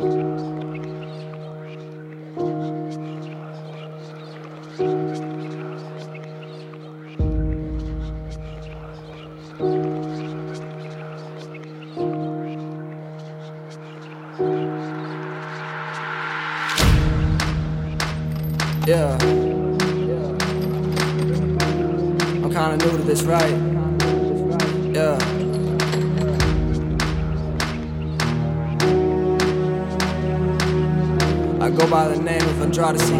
Yeah. I'm kinda new to this, right? Yeah. I go by the name of Andradece.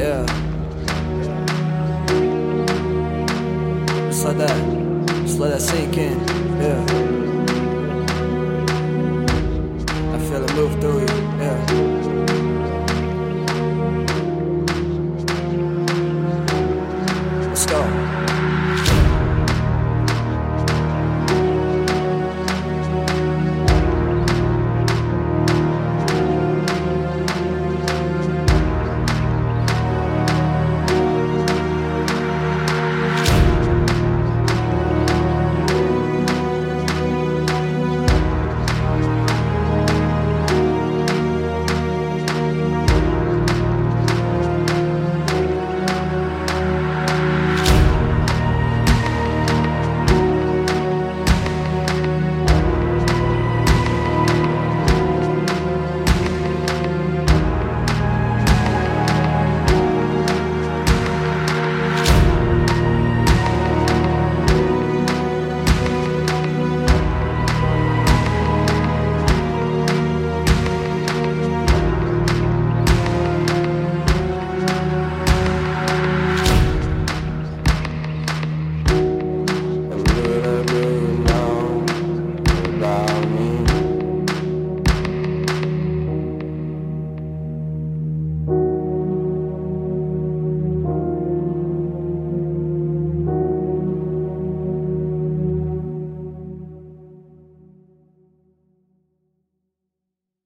Yeah. Just let that, just let that sink in. Yeah. I feel it move through you. Yeah. Let's go.